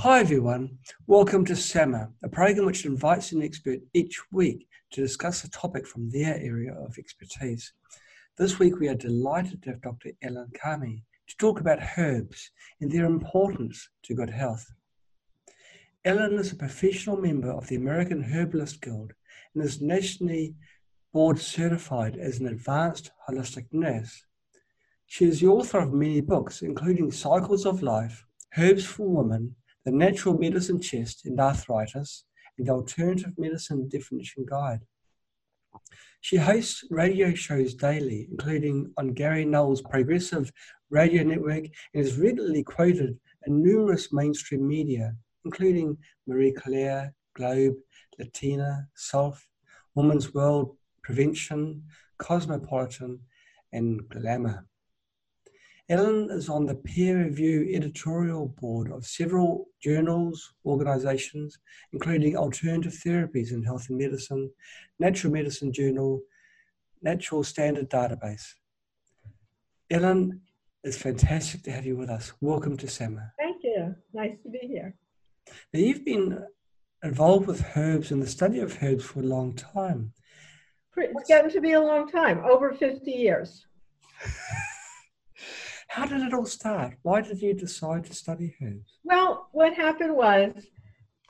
Hi everyone, welcome to SAMA, a program which invites an expert each week to discuss a topic from their area of expertise. This week we are delighted to have Dr. Ellen Kamhi to talk about herbs and their importance to good health. Ellen is a professional member of the American Herbalist Guild and is nationally board certified as an advanced holistic nurse. She is the author of many books, including Cycles of Life, Herbs for Women, The Natural Medicine Chest and Arthritis, and the Alternative Medicine Definition Guide. She hosts radio shows daily, including on Gary Null's Progressive Radio Network, and is regularly quoted in numerous mainstream media, including Marie Claire, Globe, Latina, Self, Woman's World, Prevention, Cosmopolitan, and Glamour. Ellen is on the peer review editorial board of several journals, organizations, including Alternative Therapies in Health and Medicine, Natural Medicine Journal, Natural Standard Database. Ellen, it's fantastic to have you with us. Welcome to SAMA. Thank you. Nice to be here. Now, you've been involved with herbs and the study of herbs for a long time. It's getting to be a long time, over 50 years. How did it all start? Why did you decide to study herbs? Well, what happened was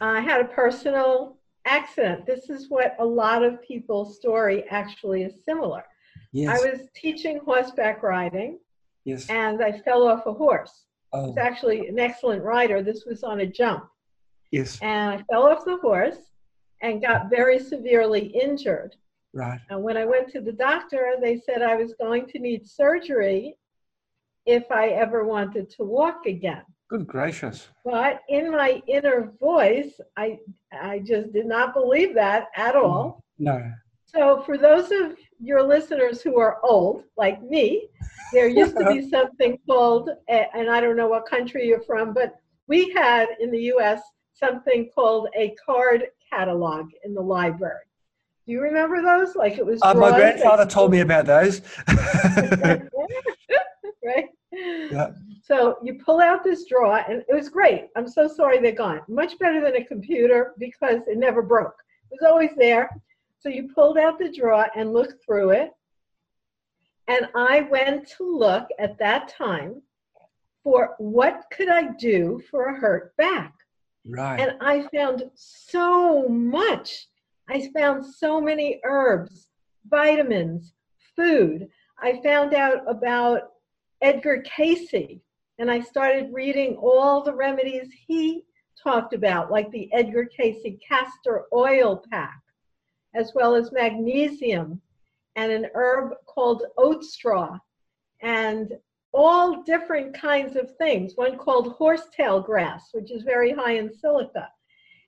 I had a personal accident. This is what a lot of people's story actually is similar. Yes. I was teaching horseback riding yes. and I fell off a horse. I Oh, was actually an excellent rider. This was on a jump. yes. And I fell off the horse and got very severely injured. Right. And when I went to the doctor, they said I was going to need surgery if I ever wanted to walk again. Good gracious. But in my inner voice, I I just did not believe that at all. No. So for those of your listeners who are old, like me, there used to be something called, and I don't know what country you're from, but we had in the U.S. something called a card catalog in the library. Do you remember those? Like it was. Uh, my grandfather told me about those. right? Yeah. So you pull out this drawer, and it was great. I'm so sorry they're gone. Much better than a computer because it never broke. It was always there. So you pulled out the drawer and looked through it. And I went to look at that time for what could I do for a hurt back. right. And I found so much. I found so many herbs, vitamins, food. I found out about Edgar Cayce, and I started reading all the remedies he talked about, like the Edgar Cayce castor oil pack, as well as magnesium and an herb called oat straw, and all different kinds of things. One called horsetail grass, which is very high in silica.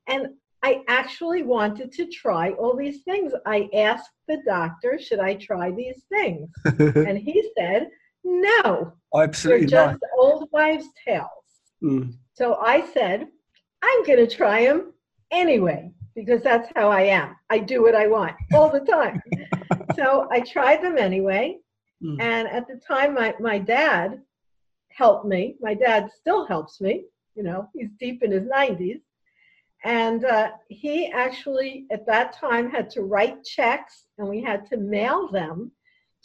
And I actually wanted to try all these things. I asked the doctor, should I try these things? And he said, no, they're Absolutely just not. old wives' tales. Mm. So I said, I'm going to try them anyway, because that's how I am. I do what I want all the time. so I tried them anyway. Mm. And at the time, my, my dad helped me. My dad still helps me. You know, he's deep in his 90s. And uh, he actually, at that time, had to write checks and we had to mail them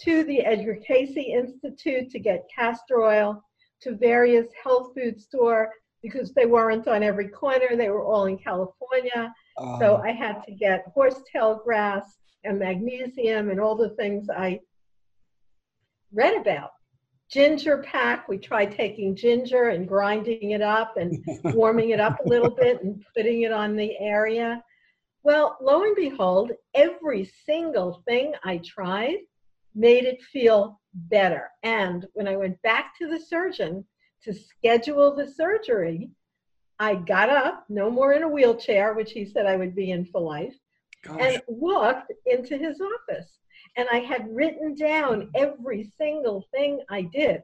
to the Edgar Cayce Institute to get castor oil, to various health food store because they weren't on every corner. They were all in California. So Uh, I had to get horsetail grass and magnesium and all the things I read about. Ginger pack, we tried taking ginger and grinding it up and warming it up a little bit and putting it on the area. Well, lo and behold, every single thing I tried made it feel better. And when I went back to the surgeon to schedule the surgery, I got up, no more in a wheelchair, which he said I would be in for life, gosh. and walked into his office. And I had written down every single thing I did.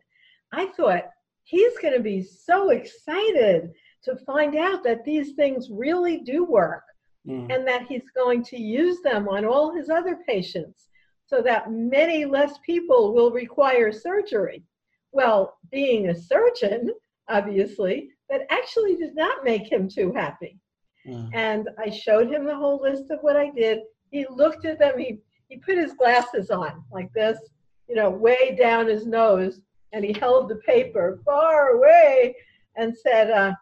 I thought, he's going to be so excited to find out that these things really do work Mm. and that he's going to use them on all his other patients so that many less people will require surgery. Well, being a surgeon, obviously, that actually did not make him too happy. Mm. And I showed him the whole list of what I did. He looked at them, he, he put his glasses on like this, you know, way down his nose, and he held the paper far away and said, uh,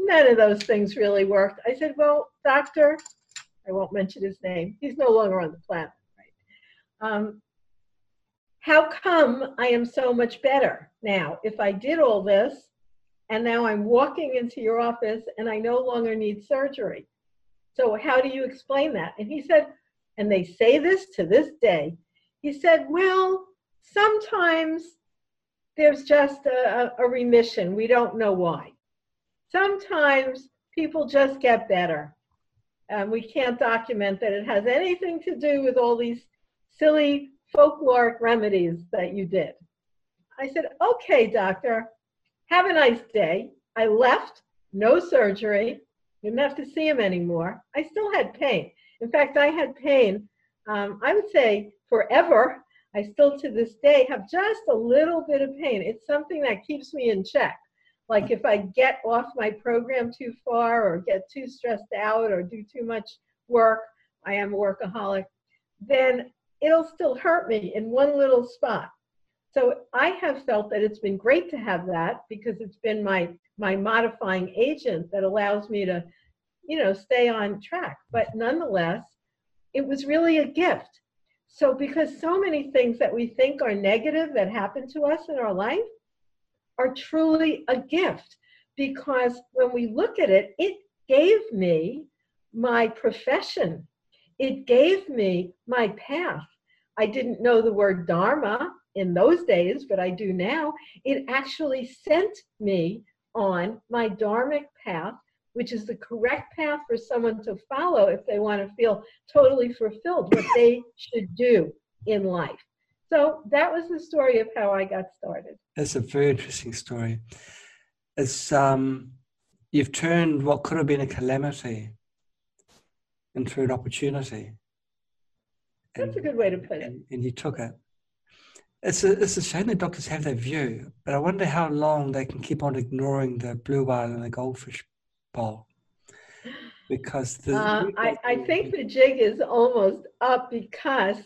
None of those things really worked. I said, Well, doctor, I won't mention his name, he's no longer on the planet? Um, how come I am so much better now? If I did all this and now I'm walking into your office and I no longer need surgery. So, how do you explain that? And he said, and they say this to this day, he said, well, sometimes there's just a, a remission. We don't know why. Sometimes people just get better. And we can't document that it has anything to do with all these silly folkloric remedies that you did. I said, okay, doctor, have a nice day. I left, no surgery, didn't have to see him anymore. I still had pain. In fact, I had pain, um, I would say forever. I still to this day have just a little bit of pain. It's something that keeps me in check. Like if I get off my program too far or get too stressed out or do too much work, I am a workaholic, then it'll still hurt me in one little spot. So I have felt that it's been great to have that because it's been my my modifying agent that allows me to, you know, stay on track. But nonetheless, it was really a gift. So because so many things that we think are negative that happen to us in our life are truly a gift because when we look at it, it gave me my profession. It gave me my path. I didn't know the word Dharma in those days, but I do now. It actually sent me on my dharmic path, which is the correct path for someone to follow if they want to feel totally fulfilled, what they should do in life. So that was the story of how I got started. That's a very interesting story. It's um, you've turned what could have been a calamity into an opportunity. That's a good way to put it. And, and you took it. It's a, it's a shame that doctors have that view, but I wonder how long they can keep on ignoring the blue whale and the goldfish bowl. Because the, uh, I, I think the jig is almost up because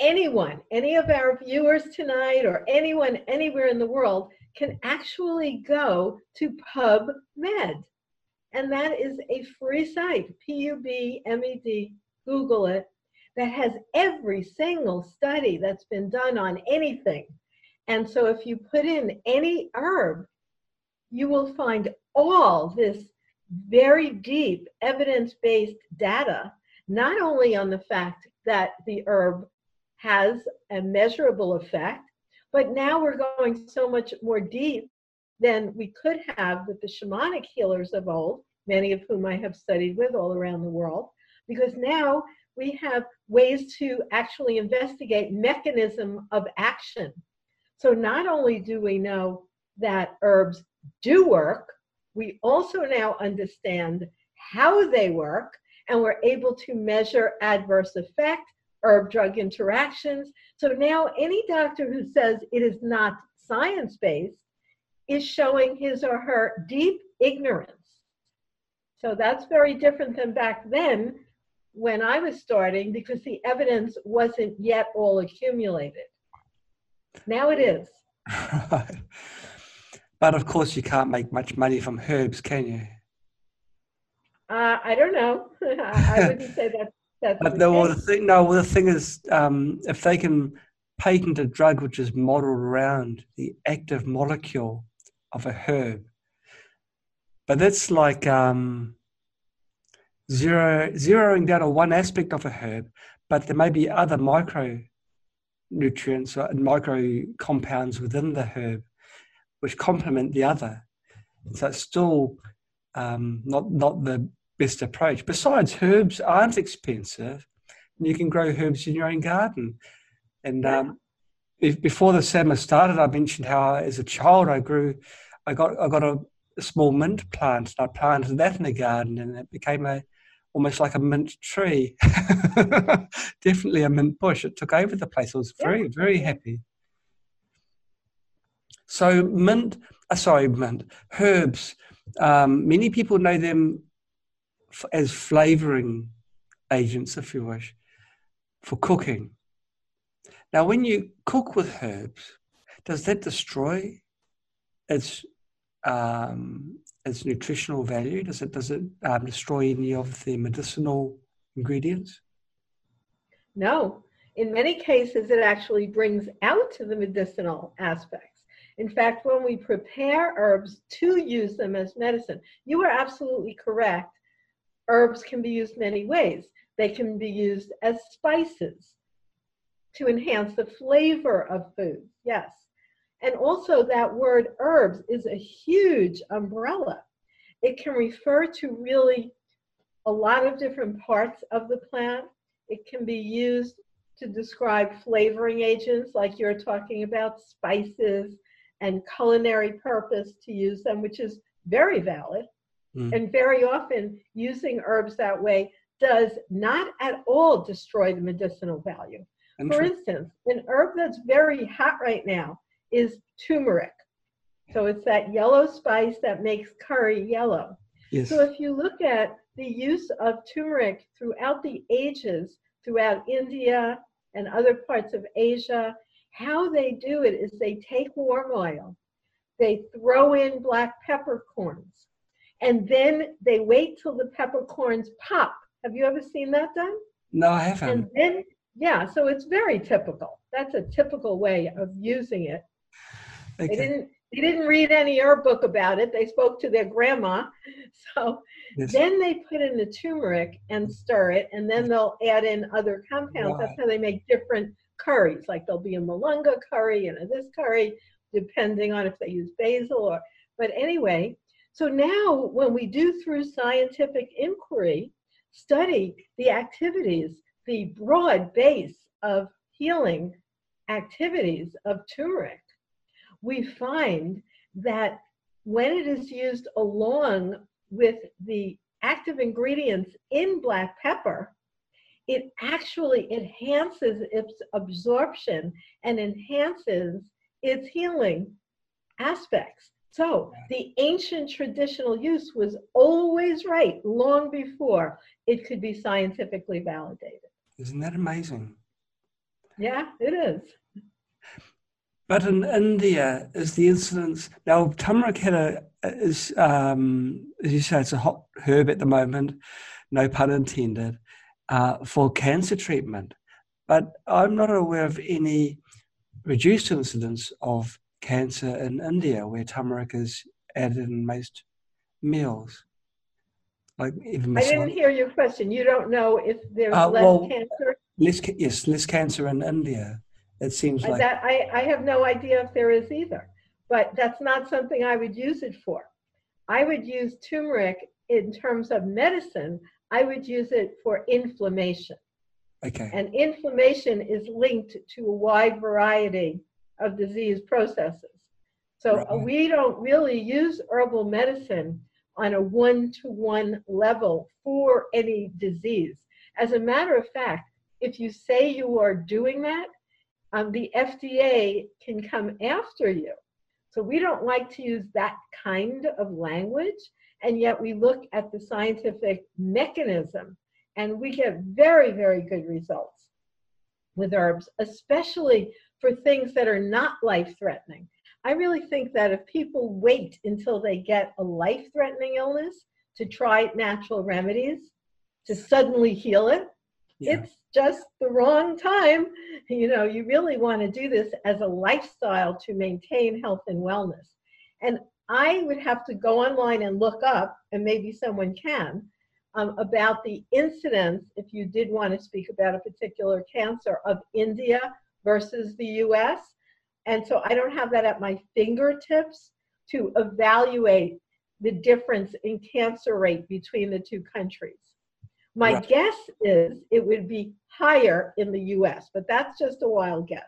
anyone, any of our viewers tonight, or anyone anywhere in the world can actually go to PubMed. And that is a free site, P U B M E D, Google it, that has every single study that's been done on anything. And so if you put in any herb, you will find all this very deep evidence based data, not only on the fact that the herb has a measurable effect, but now we're going so much more deep than we could have with the shamanic healers of old, many of whom I have studied with all around the world, because now we have ways to actually investigate mechanism of action. So not only do we know that herbs do work, we also now understand how they work and we're able to measure adverse effect, herb drug interactions. So now any doctor who says it is not science based is showing his or her deep ignorance. So that's very different than back then when I was starting because the evidence wasn't yet all accumulated. Now it is. Right. But of course, you can't make much money from herbs, can you? Uh, I don't know. I wouldn't say that. That's but the the, well, the thing, no, well, the thing is, um, if they can patent a drug which is modeled around the active molecule of a herb, but that's like um, zero, zeroing down on one aspect of a herb, but there may be other micronutrients or micro compounds within the herb which complement the other. So it's still um, not not the best approach. Besides, herbs aren't expensive, and you can grow herbs in your own garden. And um, before the summer started, I mentioned how as a child I grew, I got I got a, a small mint plant, and I planted that in the garden, and it became a almost like a mint tree. Definitely a mint bush. It took over the place. I was very very happy. So mint, uh, sorry, mint herbs Um, many people know them f- as flavoring agents, if you wish, for cooking. Now, when you cook with herbs, does that destroy its um, its nutritional value? Does it does it um, destroy any of the medicinal ingredients? No. In many cases, it actually brings out the medicinal aspects. In fact, when we prepare herbs to use them as medicine, you are absolutely correct. Herbs can be used many ways. They can be used as spices to enhance the flavor of food, yes. And also, that word herbs is a huge umbrella. It can refer to really a lot of different parts of the plant. It can be used to describe flavoring agents, like you're talking about, spices, and culinary purpose to use them, which is very valid. Mm. And very often, using herbs that way does not at all destroy the medicinal value. For instance, an herb that's very hot right now is turmeric. So it's that yellow spice that makes curry yellow. Yes. So if you look at the use of turmeric throughout the ages, throughout India and other parts of Asia, how they do it is they take warm oil, they throw in black peppercorns, and then they wait till the peppercorns pop. Have you ever seen that done? No, I haven't. And then, yeah, so it's very typical. That's a typical way of using it. Okay. They didn't they didn't read any herb book about it. They spoke to their grandma. So yes. then they put in the turmeric and stir it, and then they'll add in other compounds. Wow. That's how they make different curries. Like there'll be a malunga curry and a this curry, depending on if they use basil or. But anyway, so now when we do through scientific inquiry, study the activities, the broad base of healing activities of turmeric we find that when it is used along with the active ingredients in black pepper, it actually enhances its absorption and enhances its healing aspects. So the ancient traditional use was always right long before it could be scientifically validated. Isn't that amazing? Yeah, it is. But in India, is the incidence now? Turmeric had a is um, as you say, it's a hot herb at the moment, no pun intended, uh, for cancer treatment. But I'm not aware of any reduced incidence of cancer in India where turmeric is added in most meals. Like even I didn't hear your question. You don't know if there's uh, less well, cancer. Less, yes, less cancer in India. It seems like that. I, I have no idea if there is either, but that's not something I would use it for. I would use turmeric in terms of medicine. I would use it for inflammation. Okay. And inflammation is linked to a wide variety of disease processes. So right. we don't really use herbal medicine on a one to one level for any disease. As a matter of fact, if you say you are doing that, um, the FDA can come after you. So we don't like to use that kind of language, and yet we look at the scientific mechanism and we get very, very good results with herbs, especially for things that are not life threatening. I really think that if people wait until they get a life threatening illness to try natural remedies to suddenly heal it, yeah. it's just the wrong time. You know, you really want to do this as a lifestyle to maintain health and wellness. And I would have to go online and look up, and maybe someone can, um, about the incidence, if you did want to speak about a particular cancer, of India versus the US. And so I don't have that at my fingertips to evaluate the difference in cancer rate between the two countries. My right. guess is it would be higher in the US, but that's just a wild guess.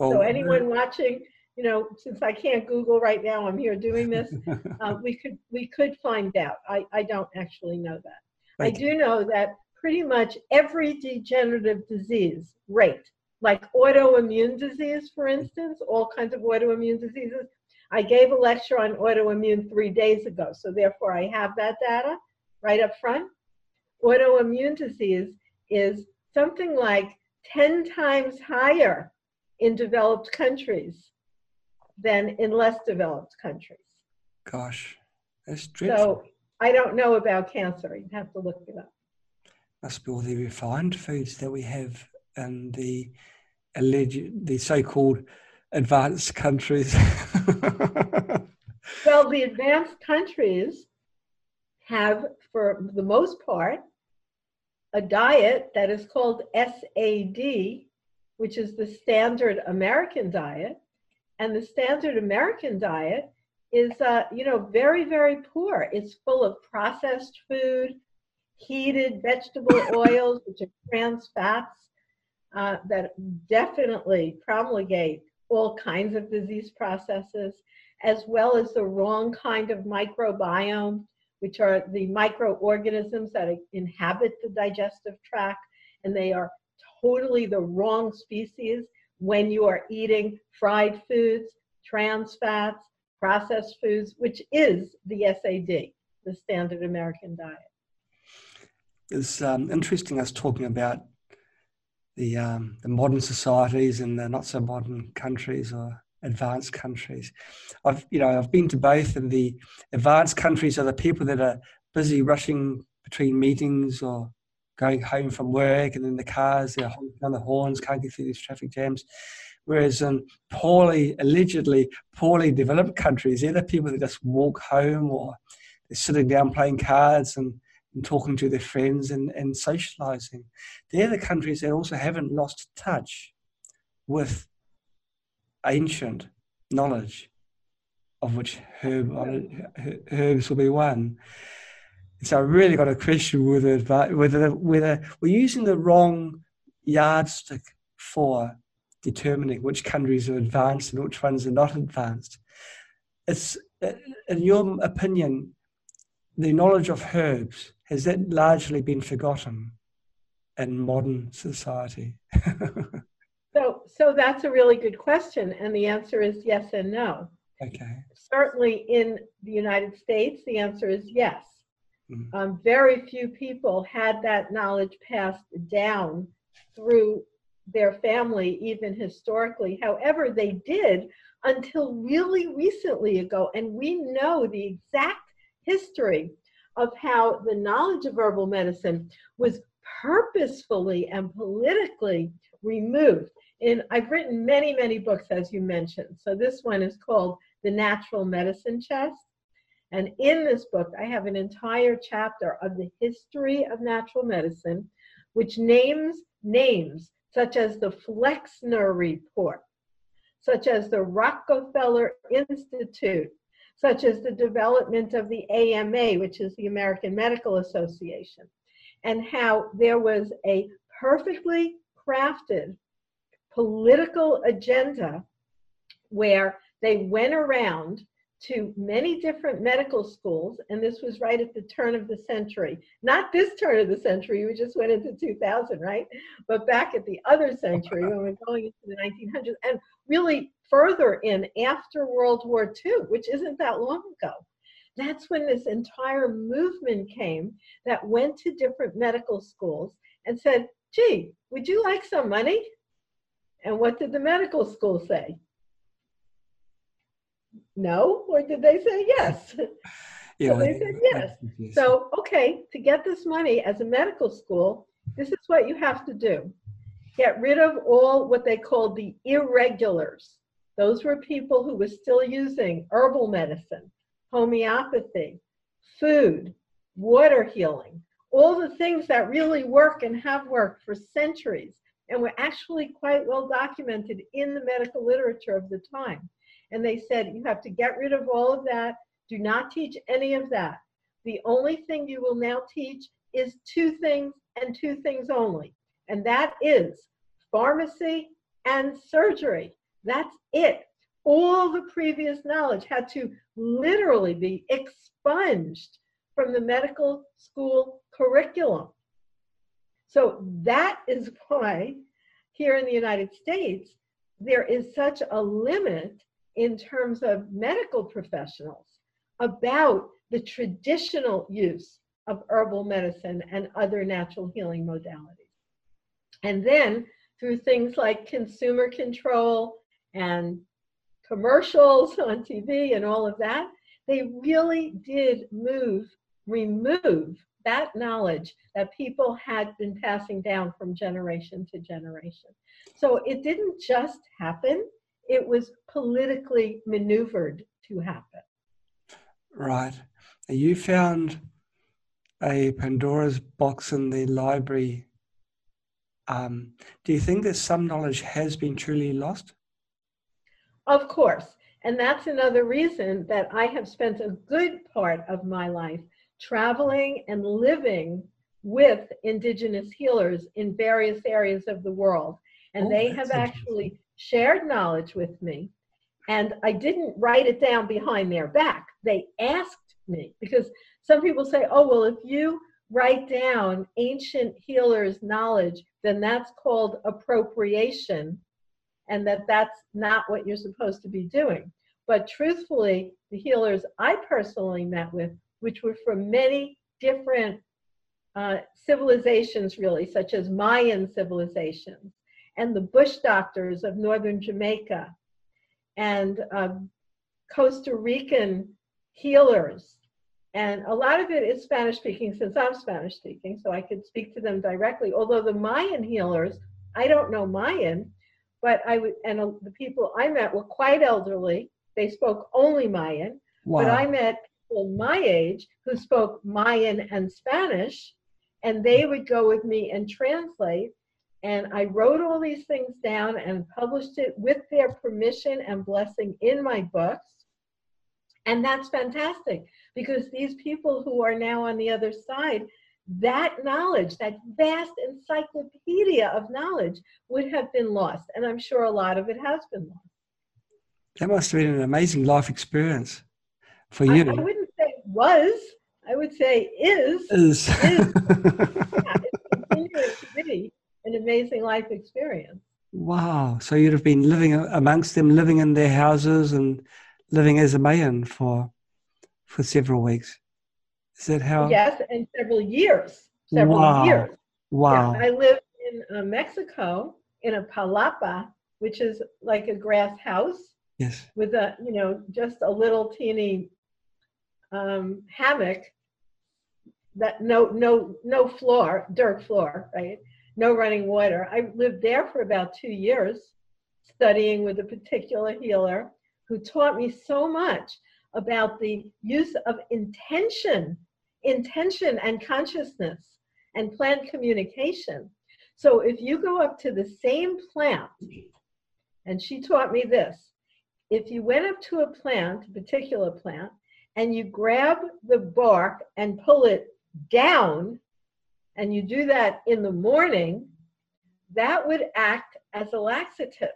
Oh, so anyone watching, you know, since I can't Google right now, I'm here doing this. uh, we could we could find out. I, I don't actually know that. Thank I do know that pretty much every degenerative disease rate, like autoimmune disease, for instance, all kinds of autoimmune diseases. I gave a lecture on autoimmune three days ago, so therefore I have that data right up front. Autoimmune disease is something like 10 times higher in developed countries than in less developed countries. Gosh, that's dreadful. So I don't know about cancer. You'd have to look it up. Must be all the refined foods that we have in the alleged, the so-called advanced countries. well, the advanced countries have, for the most part, a diet that is called SAD, which is the standard American diet. And the standard American diet is, uh, you know, very, very poor. It's full of processed food, heated vegetable oils, which are trans fats uh, that definitely promulgate all kinds of disease processes, as well as the wrong kind of microbiome, which are the microorganisms that inhabit the digestive tract, and they are totally the wrong species when you are eating fried foods, trans fats, processed foods, which is the SAD, the standard American diet. It's um, interesting us talking about the um, the modern societies and the not so modern countries or advanced countries. I've you know I've been to both, and the advanced countries are the people that are busy rushing between meetings or going home from work, and in the cars they're honking on the horns, can't get through these traffic jams. Whereas in poorly, allegedly poorly developed countries, they're the people that just walk home or they're sitting down playing cards and and talking to their friends and, and socializing. They're the countries that also haven't lost touch with ancient knowledge, of which herb, herbs will be one. So I really got a question whether whether whether we're using the wrong yardstick for determining which countries are advanced and which ones are not advanced. It's in your opinion, the knowledge of herbs has that largely been forgotten in modern society? so, so that's a really good question, and the answer is yes and no. Okay. Certainly, in the United States, the answer is yes. Mm. Um, very few people had that knowledge passed down through their family, even historically. However, they did until really recently ago, and we know the exact history of how the knowledge of herbal medicine was purposefully and politically removed. And I've written many, many books, as you mentioned. So this one is called The Natural Medicine Chest. And in this book, I have an entire chapter of the history of natural medicine, which names names such as the Flexner Report, such as the Rockefeller Institute, such as the development of the AMA, which is the American Medical Association, and how there was a perfectly crafted political agenda where they went around to many different medical schools, and this was right at the turn of the century. Not this turn of the century, we just went into 2000, right? But back at the other century when we're going into the 1900s, and really further in after World War II, which isn't that long ago. That's when this entire movement came that went to different medical schools and said, gee, would you like some money? And what did the medical school say? No, or did they say yes? Yeah, so they said yes. So, okay, to get this money as a medical school, this is what you have to do get rid of all what they called the irregulars. Those were people who were still using herbal medicine, homeopathy, food, water healing, all the things that really work and have worked for centuries and were actually quite well documented in the medical literature of the time. And they said, you have to get rid of all of that. Do not teach any of that. The only thing you will now teach is two things and two things only. And that is pharmacy and surgery. That's it. All the previous knowledge had to literally be expunged from the medical school curriculum. So that is why here in the United States, there is such a limit in terms of medical professionals about the traditional use of herbal medicine and other natural healing modalities. And then through things like consumer control and commercials on TV and all of that, they really did move, remove that knowledge that people had been passing down from generation to generation. So it didn't just happen, it was politically maneuvered to happen. Right. You found a Pandora's box in the library. Um, do you think that some knowledge has been truly lost? Of course. And that's another reason that I have spent a good part of my life traveling and living with indigenous healers in various areas of the world. And oh, they have actually shared knowledge with me. And I didn't write it down behind their back. They asked me because some people say, oh, well, if you write down ancient healers' knowledge, then that's called appropriation, and that that's not what you're supposed to be doing. But truthfully, the healers I personally met with, which were from many different uh, civilizations, really, such as Mayan civilizations, and the bush doctors of northern Jamaica, and um, Costa Rican healers. And a lot of it is Spanish speaking since I'm Spanish speaking, so I could speak to them directly. Although the Mayan healers, I don't know Mayan, but I would, and uh, the people I met were quite elderly. They spoke only Mayan. Wow. But I met people my age who spoke Mayan and Spanish, and they would go with me and translate. And I wrote all these things down and published it with their permission and blessing in my books. And that's fantastic because these people who are now on the other side, that knowledge, that vast encyclopedia of knowledge would have been lost. And I'm sure a lot of it has been lost. That must have been an amazing life experience for you. I, I wouldn't say was, I would say is. Is. is yeah, it's continuing to be an amazing life experience. Wow. So you'd have been living amongst them, living in their houses and living as a Mayan for for several weeks. Is that how? Yes, and several years. Several wow. years. Wow. Yeah, I lived in uh, Mexico in a palapa, which is like a grass house. Yes. With a, you know, just a little teeny um, hammock that no no no floor, dirt floor, right? no running water. I lived there for about two years studying with a particular healer who taught me so much about the use of intention, intention and consciousness and plant communication. So if you go up to the same plant, and she taught me this, if you went up to a plant, a particular plant, and you grab the bark and pull it down, and you do that in the morning, that would act as a laxative.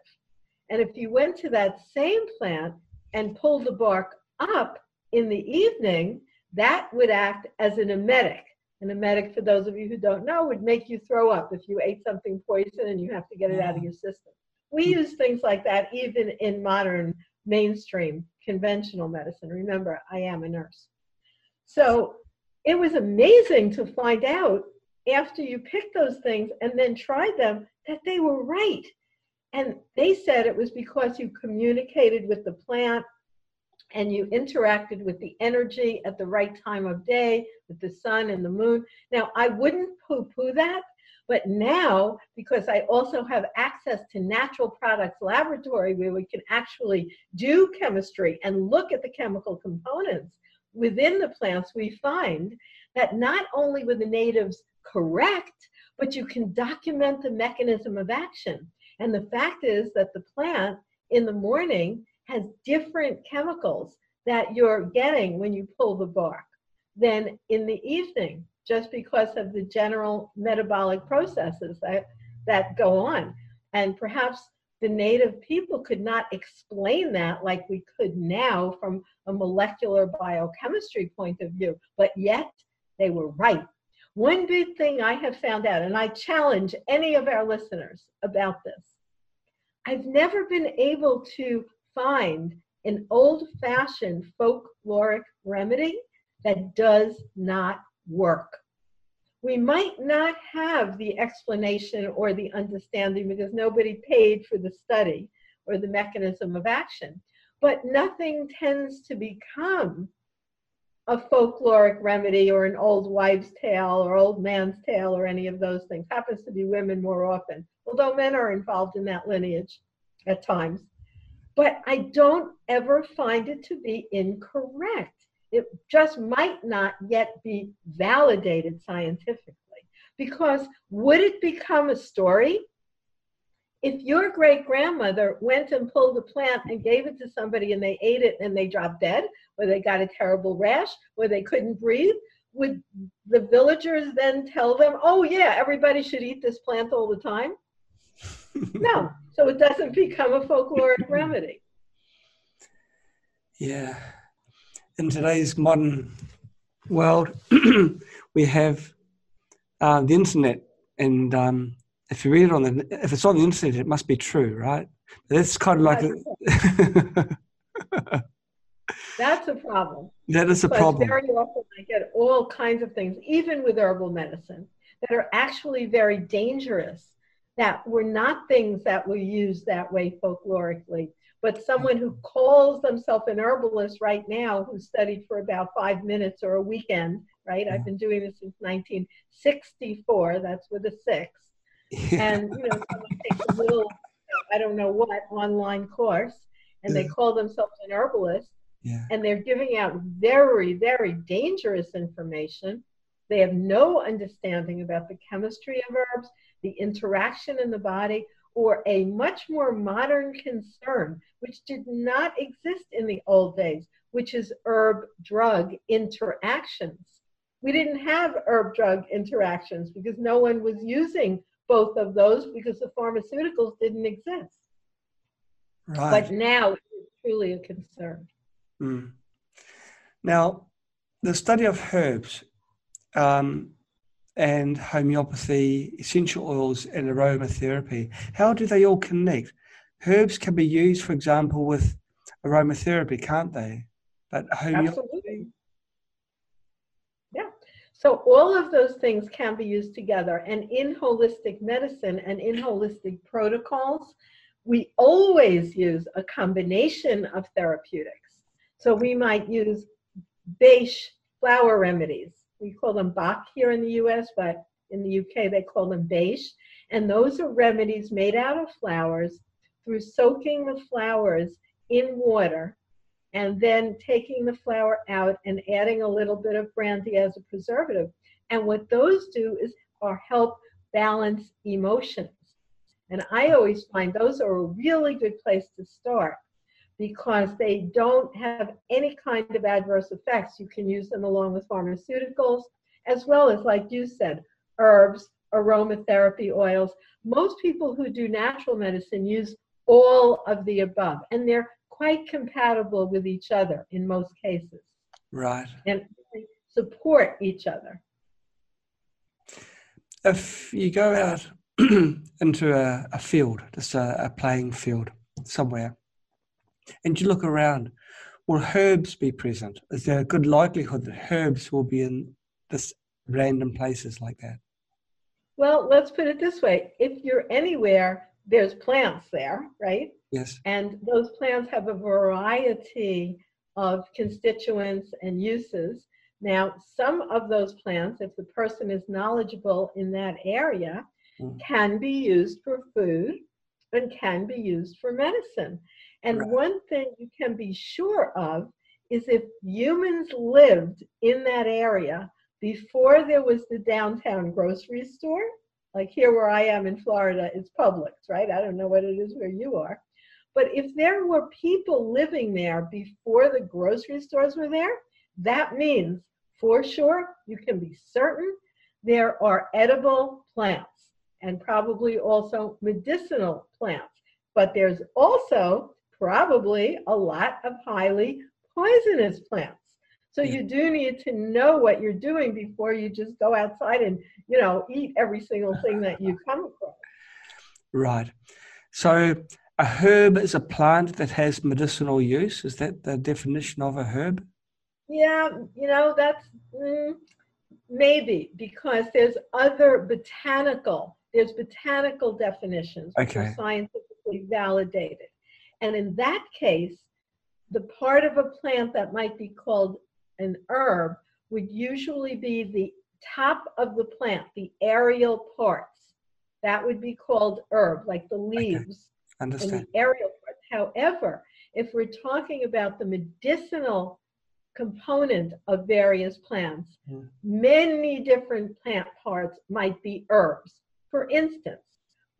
And if you went to that same plant and pulled the bark up in the evening, that would act as an emetic. An emetic, for those of you who don't know, would make you throw up if you ate something poison and you have to get it out of your system. We use things like that even in modern mainstream conventional medicine. Remember, I am a nurse. So it was amazing to find out after you picked those things and then tried them that they were right. And they said it was because you communicated with the plant and you interacted with the energy at the right time of day, with the sun and the moon. Now, I wouldn't poo poo that, but now, because I also have access to Natural Products Laboratory where we can actually do chemistry and look at the chemical components within the plants, we find that not only were the natives correct, but you can document the mechanism of action. And the fact is that the plant in the morning has different chemicals that you're getting when you pull the bark than in the evening, just because of the general metabolic processes that, that go on. And perhaps the native people could not explain that like we could now from a molecular biochemistry point of view, but yet they were right. One big thing I have found out, and I challenge any of our listeners about this, I've never been able to find an old fashioned folkloric remedy that does not work. We might not have the explanation or the understanding because nobody paid for the study or the mechanism of action, but nothing tends to become a folkloric remedy or an old wives' tale or old man's tale or any of those things. Happens to be women more often, although men are involved in that lineage at times. But I don't ever find it to be incorrect. It just might not yet be validated scientifically. Because would it become a story if your great grandmother went and pulled a plant and gave it to somebody and they ate it and they dropped dead, or they got a terrible rash, or they couldn't breathe, would the villagers then tell them, oh, yeah, everybody should eat this plant all the time? no. So it doesn't become a folkloric remedy. Yeah. In today's modern world, we have uh, the internet and um, if you read it on the if it's on the internet, it must be true, right? That's kind of like a, that's a problem. That is a problem. Very often, I get all kinds of things, even with herbal medicine, that are actually very dangerous. That were not things that were used that way folklorically, but someone who calls themselves an herbalist right now, who studied for about five minutes or a weekend, right? I've been doing this since 1964. That's with a six and you know someone takes a little i don't know what online course and they call themselves an herbalist yeah. and they're giving out very very dangerous information they have no understanding about the chemistry of herbs the interaction in the body or a much more modern concern which did not exist in the old days which is herb drug interactions we didn't have herb drug interactions because no one was using both of those because the pharmaceuticals didn't exist. Right. But now it's truly a concern. Mm. Now, the study of herbs um, and homeopathy, essential oils, and aromatherapy, how do they all connect? Herbs can be used, for example, with aromatherapy, can't they? But homeopathy. Absolutely. Yeah. So all of those things can be used together. And in holistic medicine and in holistic protocols, we always use a combination of therapeutics. So we might use Baish flower remedies. We call them Bach here in the US, but in the UK they call them Baish. And those are remedies made out of flowers through soaking the flowers in water and then taking the flour out and adding a little bit of brandy as a preservative. And what those do is are help balance emotions. And I always find those are a really good place to start because they don't have any kind of adverse effects. You can use them along with pharmaceuticals, as well as, like you said, herbs, aromatherapy oils. Most people who do natural medicine use all of the above, and they're quite compatible with each other in most cases. Right. And support each other. If you go out into a, a, field, just a, a playing field somewhere, and you look around, will herbs be present? Is there a good likelihood that herbs will be in this random places like that? Well, let's put it this way if you're anywhere, there's plants there, right? Yes. And those plants have a variety of constituents and uses. Now, some of those plants, if the person is knowledgeable in that area, mm. can be used for food and can be used for medicine. And right. one thing you can be sure of is if humans lived in that area before there was the downtown grocery store, like here where I am in Florida, it's Publix, right? I don't know what it is where you are. But if there were people living there before the grocery stores were there, that means for sure you can be certain there are edible plants and probably also medicinal plants. But there's also probably a lot of highly poisonous plants. So you do need to know what you're doing before you just go outside and, you know, eat every single thing that you come across. Right. So a herb is a plant that has medicinal use. Is that the definition of a herb? Yeah, you know, that's mm, maybe because there's other botanical, there's botanical definitions which Okay. are scientifically validated. And in that case, the part of a plant that might be called an herb would usually be the top of the plant, the aerial parts. That would be called herb, like the leaves and Understand. the aerial parts. However, if we're talking about the medicinal component of various plants, Mm. many different plant parts might be herbs. For instance,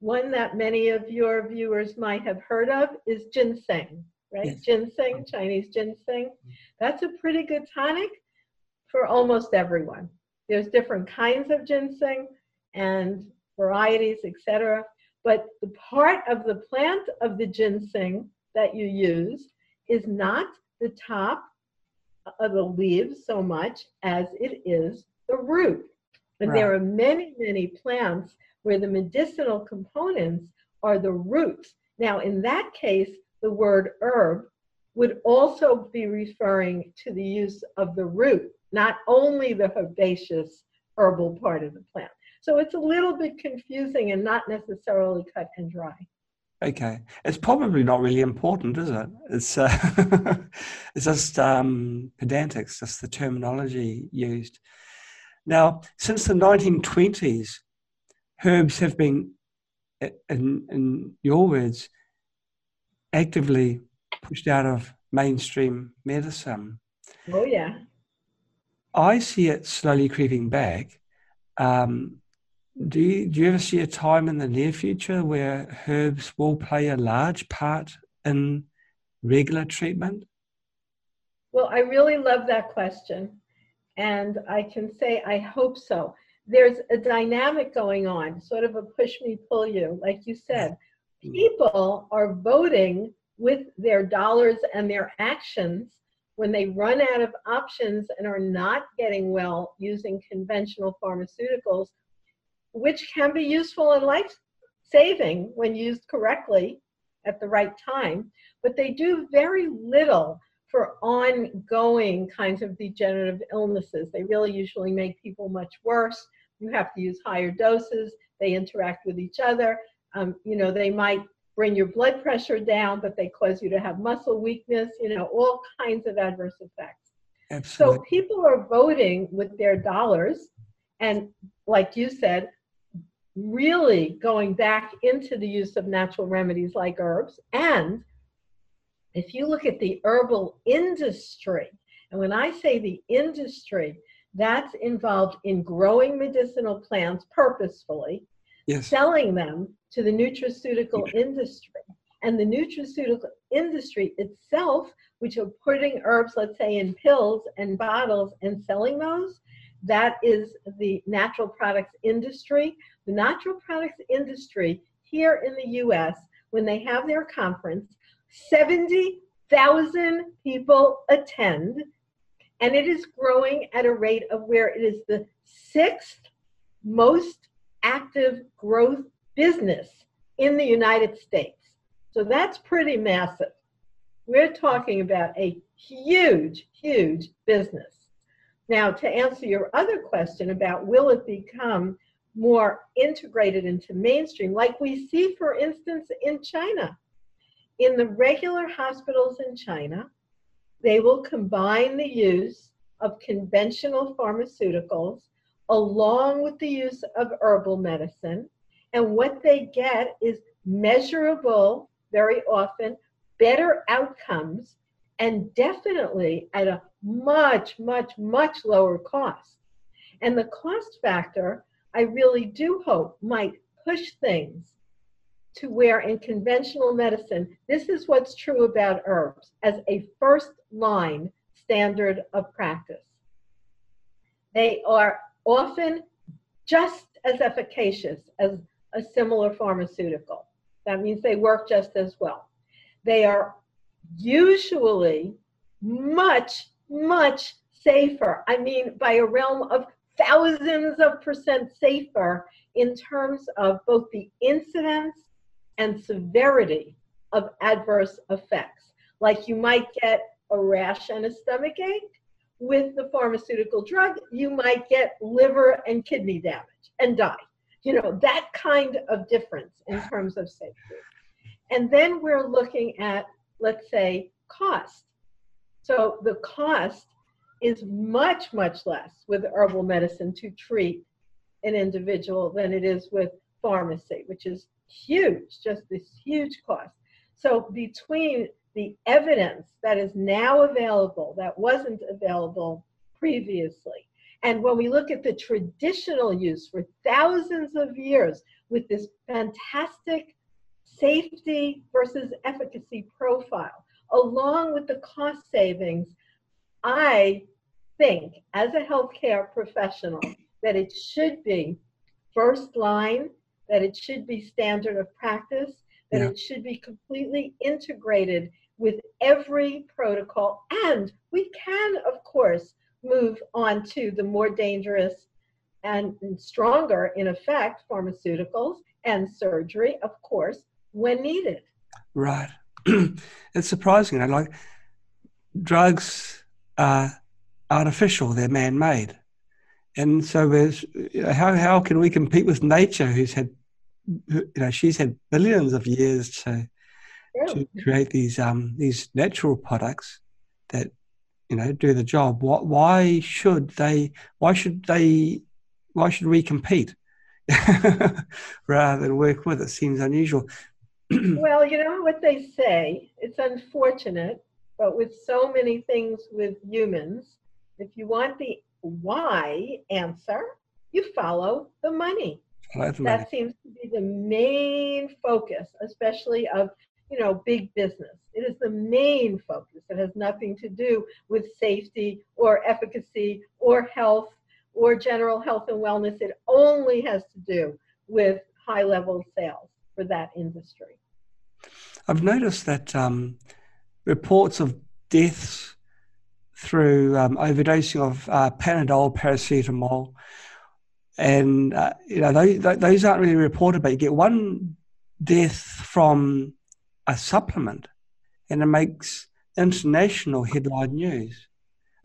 one that many of your viewers might have heard of is ginseng, right? Yes. Ginseng, Chinese ginseng. Mm-hmm. That's a pretty good tonic for almost everyone. There's different kinds of ginseng and varieties, etc. But the part of the plant of the ginseng that you use is not the top of the leaves so much as it is the root. And there are many, many plants where the medicinal components are the roots. Now, in that case, the word herb would also be referring to the use of the root, not only the herbaceous herbal part of the plant. So it's a little bit confusing and not necessarily cut and dry. Okay, it's probably not really important, is it? It's uh, it's just um, pedantic. It's just the terminology used. Now, since the 1920s, herbs have been, in, in your words, actively pushed out of mainstream medicine. Oh, yeah. I see it slowly creeping back. Um, do you, do you ever see a time in the near future where herbs will play a large part in regular treatment? Well, I really love that question. And I can say I hope so. There's a dynamic going on, sort of a push me, pull you. Like you said, mm-hmm. people are voting with their dollars and their actions when they run out of options and are not getting well using conventional pharmaceuticals, which can be useful and life saving when used correctly at the right time, but they do very little for ongoing kinds of degenerative illnesses. They really usually make people much worse. You have to use higher doses. They interact with each other. Um, you know, they might bring your blood pressure down, but they cause you to have muscle weakness, you know, all kinds of adverse effects. Absolutely. So people are voting with their dollars. And like you said, really going back into the use of natural remedies like herbs. And if you look at the herbal industry, and when I say the industry, that's involved in growing medicinal plants purposefully, yes. selling them to the nutraceutical industry. And the nutraceutical industry itself, which are putting herbs, let's say, in pills and bottles and selling those, that is the natural products industry. The natural products industry here in the US, when they have their conference, 70,000 people attend, and it is growing at a rate of where it is the sixth most active growth business in the United States. So that's pretty massive. We're talking about a huge, huge business. Now, to answer your other question about will it become more integrated into mainstream, like we see, for instance, in China. In the regular hospitals in China, they will combine the use of conventional pharmaceuticals along with the use of herbal medicine. And what they get is measurable, very often, better outcomes, and definitely at a much, much, much lower cost. And the cost factor, I really do hope, might push things to where in conventional medicine, this is what's true about herbs as a first line standard of practice. They are often just as efficacious as a similar pharmaceutical. That means they work just as well. They are usually much, much safer. I mean, by a realm of thousands of percent safer in terms of both the incidence and severity of adverse effects. Like you might get a rash and a stomach ache. With the pharmaceutical drug, you might get liver and kidney damage and die. You know, that kind of difference in terms of safety. And then we're looking at, let's say, cost. So the cost is much, much less with herbal medicine to treat an individual than it is with pharmacy, which is huge, just this huge cost. So between the evidence that is now available that wasn't available previously, and when we look at the traditional use for thousands of years with this fantastic safety versus efficacy profile, along with the cost savings, I think as a healthcare professional that it should be first line, that it should be standard of practice, that yeah. it should be completely integrated with every protocol. And we can, of course, move on to the more dangerous and, stronger, in effect, pharmaceuticals and surgery, of course, when needed. Right. it's surprising. You know, like drugs are artificial; they're man-made, and so there's how how can we compete with nature, who's had you know she's had billions of years to yeah. to create these um these natural products that you know do the job. What why should they? Why should they? Why should we compete? rather than work with it seems unusual. well, you know what they say. It's unfortunate, but with so many things with humans, if you want the why answer, you follow the money. That seems to be the main focus, especially of you know big business. It is the main focus. It has nothing to do with safety or efficacy or health or general health and wellness. It only has to do with high level sales for that industry. I've noticed that um, reports of deaths through um, overdosing of uh, Panadol, paracetamol, and uh, you know those, those aren't really reported, but you get one death from a supplement, and it makes international headline news.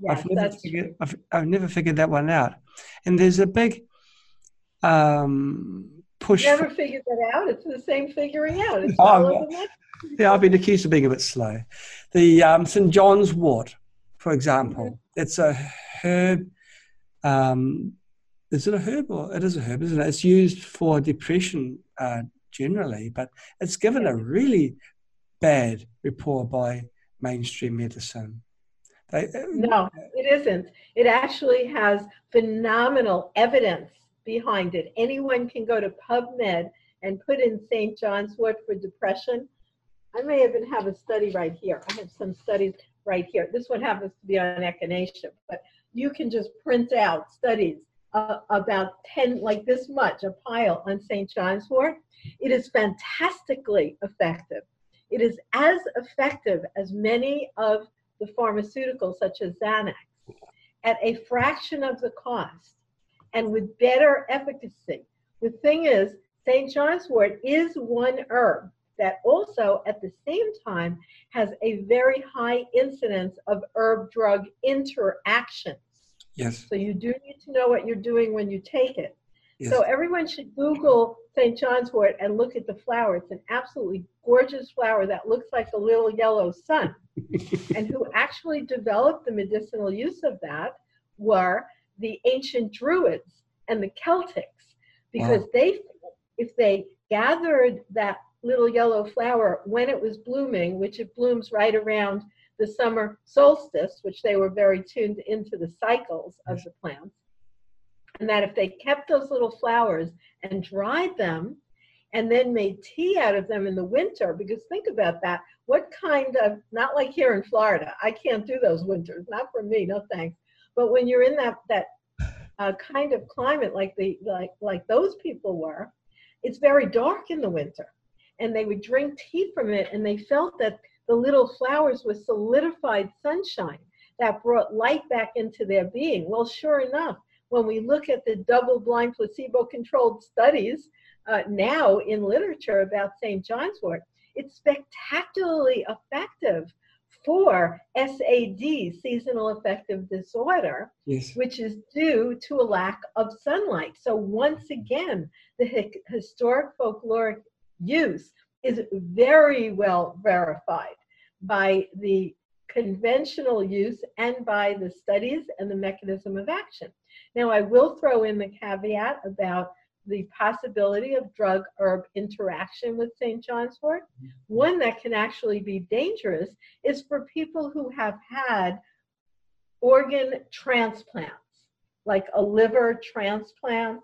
I've, never figured, I've, I've, never figured that one out. And there's a big um, push. Never for, figured that out. It's the same figuring out. It's oh, yeah, I've been accused of being a bit slow. The um, St. John's wort, for example, mm-hmm. it's a herb. Um, is it a herb or it is a herb, isn't it? It's used for depression uh, generally, but it's given a really bad report by mainstream medicine. They, uh, no, it isn't. It actually has phenomenal evidence behind it. Anyone can go to PubMed and put in St. John's wort for depression. I may even have a study right here. I have some studies right here. This one happens to be on echinacea, but you can just print out studies uh, about 10, like this much, a pile on St. John's wort. It is fantastically effective. It is as effective as many of the pharmaceuticals, such as Xanax, at a fraction of the cost and with better efficacy. The thing is, St. John's wort is one herb that also at the same time has a very high incidence of herb drug interactions. Yes. So you do need to know what you're doing when you take it. Yes. So everyone should Google St. John's wort and look at the flower. It's an absolutely gorgeous flower that looks like a little yellow sun. and who actually developed the medicinal use of that were the ancient Druids and the Celtics, because wow. they, if they gathered that little yellow flower when it was blooming, which it blooms right around the summer solstice, which they were very tuned into the cycles of the plants, and that if they kept those little flowers and dried them and then made tea out of them in the winter, because think about that. What kind of, not like here in Florida, I can't do those winters, not for me, no thanks. But when you're in that, that uh, kind of climate like the like like those people were, it's very dark in the winter and they would drink tea from it and they felt that the little flowers was solidified sunshine that brought light back into their being. Well, sure enough, when we look at the double blind placebo controlled studies uh, now in literature about St. John's wort, It's spectacularly effective for SAD, seasonal affective disorder, yes. which is due to a lack of sunlight. So, once again, the historic folkloric use is very well verified by the conventional use and by the studies and the mechanism of action. Now, I will throw in the caveat about the possibility of drug herb interaction with St. John's wort. One that can actually be dangerous is for people who have had organ transplants, like a liver transplant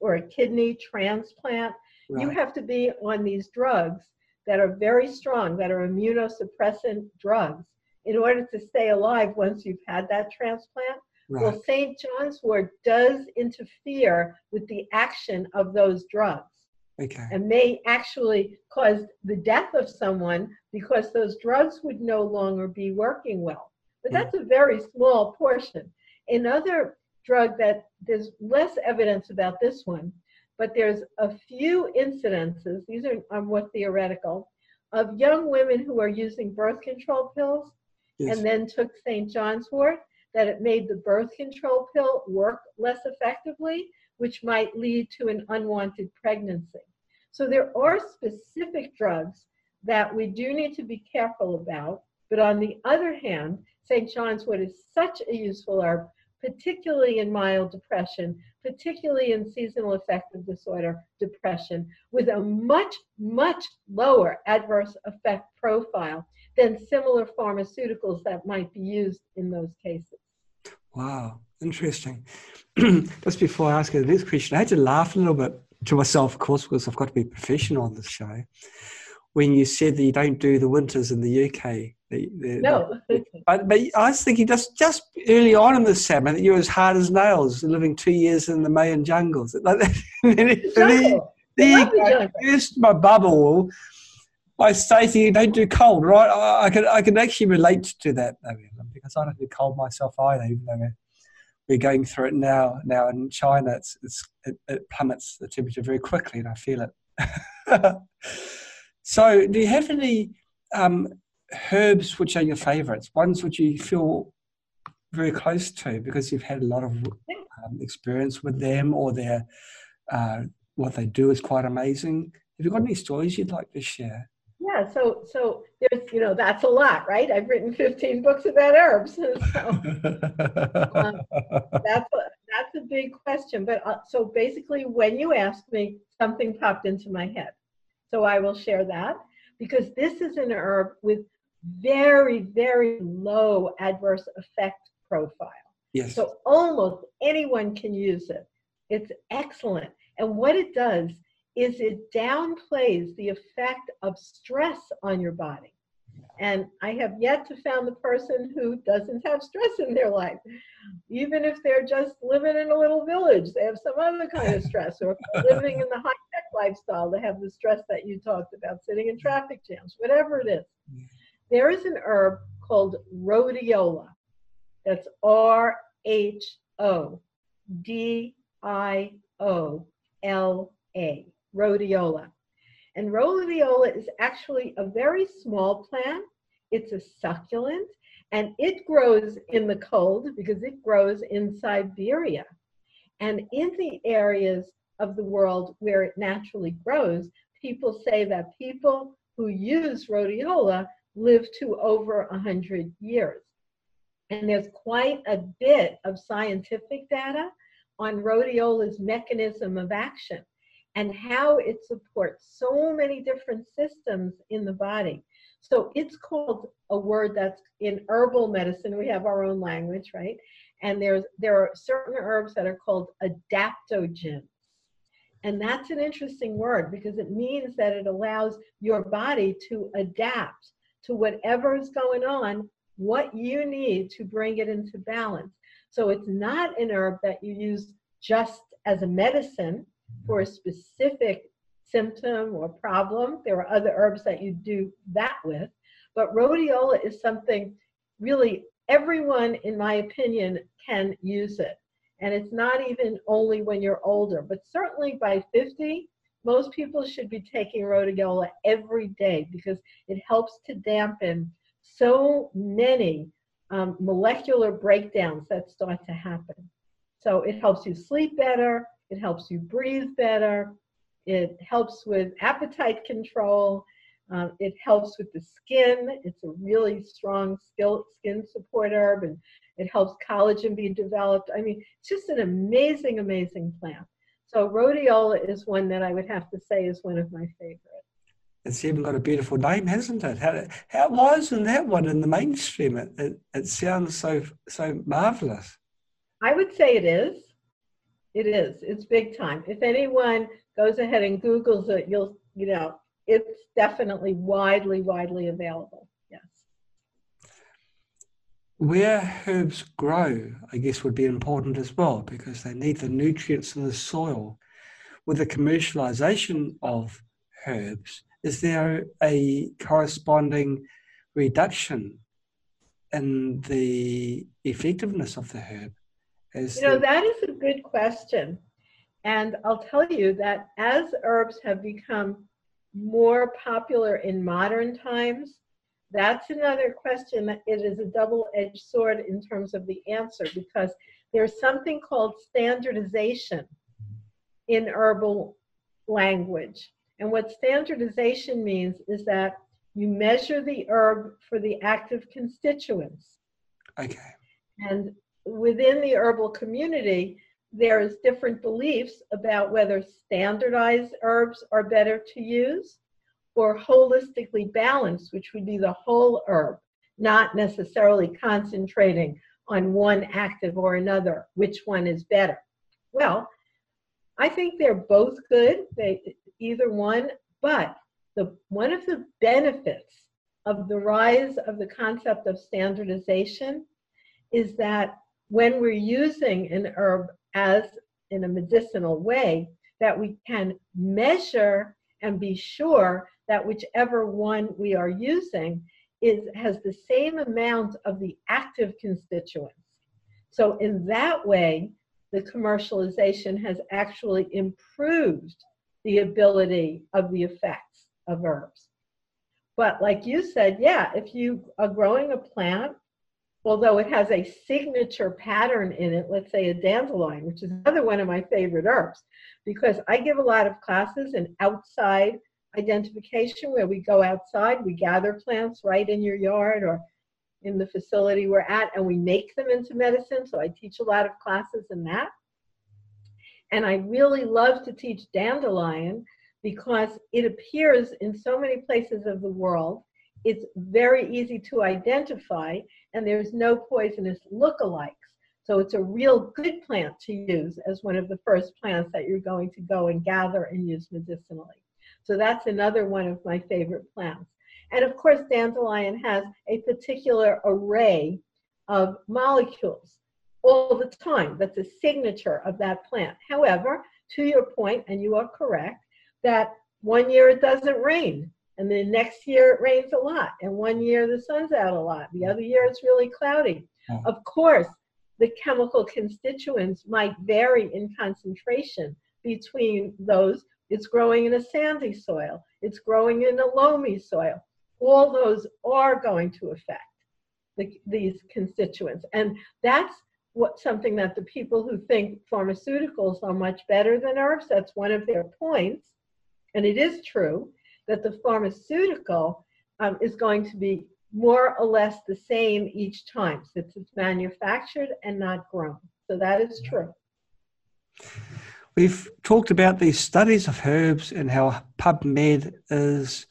or a kidney transplant. Right. You have to be on these drugs that are very strong, that are immunosuppressant drugs, in order to stay alive once you've had that transplant. Right. Well, St. John's wort does interfere with the action of those drugs. Okay. And may actually cause the death of someone because those drugs would no longer be working well. But that's a very small portion. Another drug that there's less evidence about this one, but there's a few incidences, these are, are more theoretical, of young women who are using birth control pills yes. and then took St. John's wort that it made the birth control pill work less effectively, which might lead to an unwanted pregnancy. So there are specific drugs that we do need to be careful about. But on the other hand, St. John's wort is such a useful herb, particularly in mild depression, particularly in seasonal affective disorder depression, with a much, much lower adverse effect profile than similar pharmaceuticals that might be used in those cases. Wow, interesting. Just before I ask you next question, I had to laugh a little bit to myself, of course, because I've got to be professional on this show. When you said that you don't do the winters in the UK, the, the, no. but, but I was thinking just just early on in the that you were as hard as nails, living two years in the Mayan jungles. Like that. the, the, burst my bubble by stating you don't do cold, right? I, I can I can actually relate to that because I don't do cold myself either, even though we're, we're going through it now. Now in China, it's, it's it, it plummets the temperature very quickly, and I feel it. so, do you have any um, herbs which are your favourites? Ones which you feel very close to because you've had a lot of um, experience with them, or their uh, what they do is quite amazing. Have you got any stories you'd like to share? Yeah, so so there's you know that's a lot, right? I've written 15 books about herbs, so um, that's a, that's a big question. But uh, so basically, when you asked me, something popped into my head, so I will share that because this is an herb with very very low adverse effect profile. Yes. So almost anyone can use it. It's excellent, and what it does is it downplays the effect of stress on your body. And I have yet to found the person who doesn't have stress in their life. Even if they're just living in a little village, they have some other kind of stress, or living in the high tech lifestyle, they have the stress that you talked about, sitting in traffic jams, whatever it is. There is an herb called rhodiola. That's R H O D I O L A rhodiola. And rhodiola is actually a very small plant. It's a succulent and it grows in the cold because it grows in Siberia. And in the areas of the world where it naturally grows, people say that people who use rhodiola live to over 100 years. And there's quite a bit of scientific data on rhodiola's mechanism of action and how it supports so many different systems in the body. So it's called a word that's in herbal medicine. We have our own language, right? And there's there are certain herbs that are called adaptogens. And that's an interesting word because it means that it allows your body to adapt to whatever is going on, what you need to bring it into balance. So it's not an herb that you use just as a medicine, for a mm-hmm. specific symptom or problem. There are other herbs that you do that with, but rhodiola is something really everyone, in my opinion, can use it. And it's not even only when you're older, but certainly by 50, most people should be taking rhodiola every day because it helps to dampen so many um, molecular breakdowns that start to happen. So it helps you sleep better, it helps you breathe better, it helps with appetite control, um, it helps with the skin. It's a really strong skin support herb and it helps collagen be developed. I mean, it's just an amazing, amazing plant. So rhodiola is one that I would have to say is one of my favorites. It's even got a beautiful name, hasn't it? How, how why isn't that one in the mainstream? It, it, it sounds so so marvelous. I would say it is. It is. It's big time. If anyone goes ahead and Googles it, you'll you know it's definitely widely widely available. Where herbs grow, I guess, would be important as well because they need the nutrients in the soil. With the commercialization of herbs, is there a corresponding reduction in the effectiveness of the herb? Is you know, that is a good question. And I'll tell you that as herbs have become more popular in modern times, that's another question that it is a double-edged sword in terms of the answer because there's something called standardization in herbal language. And what standardization means is that you measure the herb for the active constituents. Okay. And within the herbal community, there's different beliefs about whether standardized herbs are better to use or holistically balanced, which would be the whole herb, not necessarily concentrating on one active or another, which one is better. Well, I think they're both good. They, either one, but the, one of the benefits of the rise of the concept of standardization is that when we're using an herb as in a medicinal way, that we can measure and be sure that whichever one we are using is has the same amount of the active constituents. So in that way, the commercialization has actually improved the ability of the effects of herbs. But like you said, yeah, if you are growing a plant, although it has a signature pattern in it, let's say a dandelion, which is another one of my favorite herbs, because I give a lot of classes in outside identification where we go outside, we gather plants right in your yard or in the facility we're at, and we make them into medicine. So I teach a lot of classes in that. And I really love to teach dandelion because it appears in so many places of the world. It's very easy to identify, and there's no poisonous lookalikes. So it's a real good plant to use as one of the first plants that you're going to go and gather and use medicinally. So that's another one of my favorite plants. And of course, dandelion has a particular array of molecules all the time. That's a signature of that plant. However, to your point, and you are correct, that one year it doesn't rain, and the next year it rains a lot, and one year the sun's out a lot, the other year it's really cloudy. Oh. Of course, the chemical constituents might vary in concentration between those. It's growing in a sandy soil, it's growing in a loamy soil. All those are going to affect the, these constituents. And that's what something that the people who think pharmaceuticals are much better than herbs, that's one of their points. And it is true that the pharmaceutical um, is going to be more or less the same each time since it's manufactured and not grown. So that is true. We've talked about these studies of herbs and how PubMed is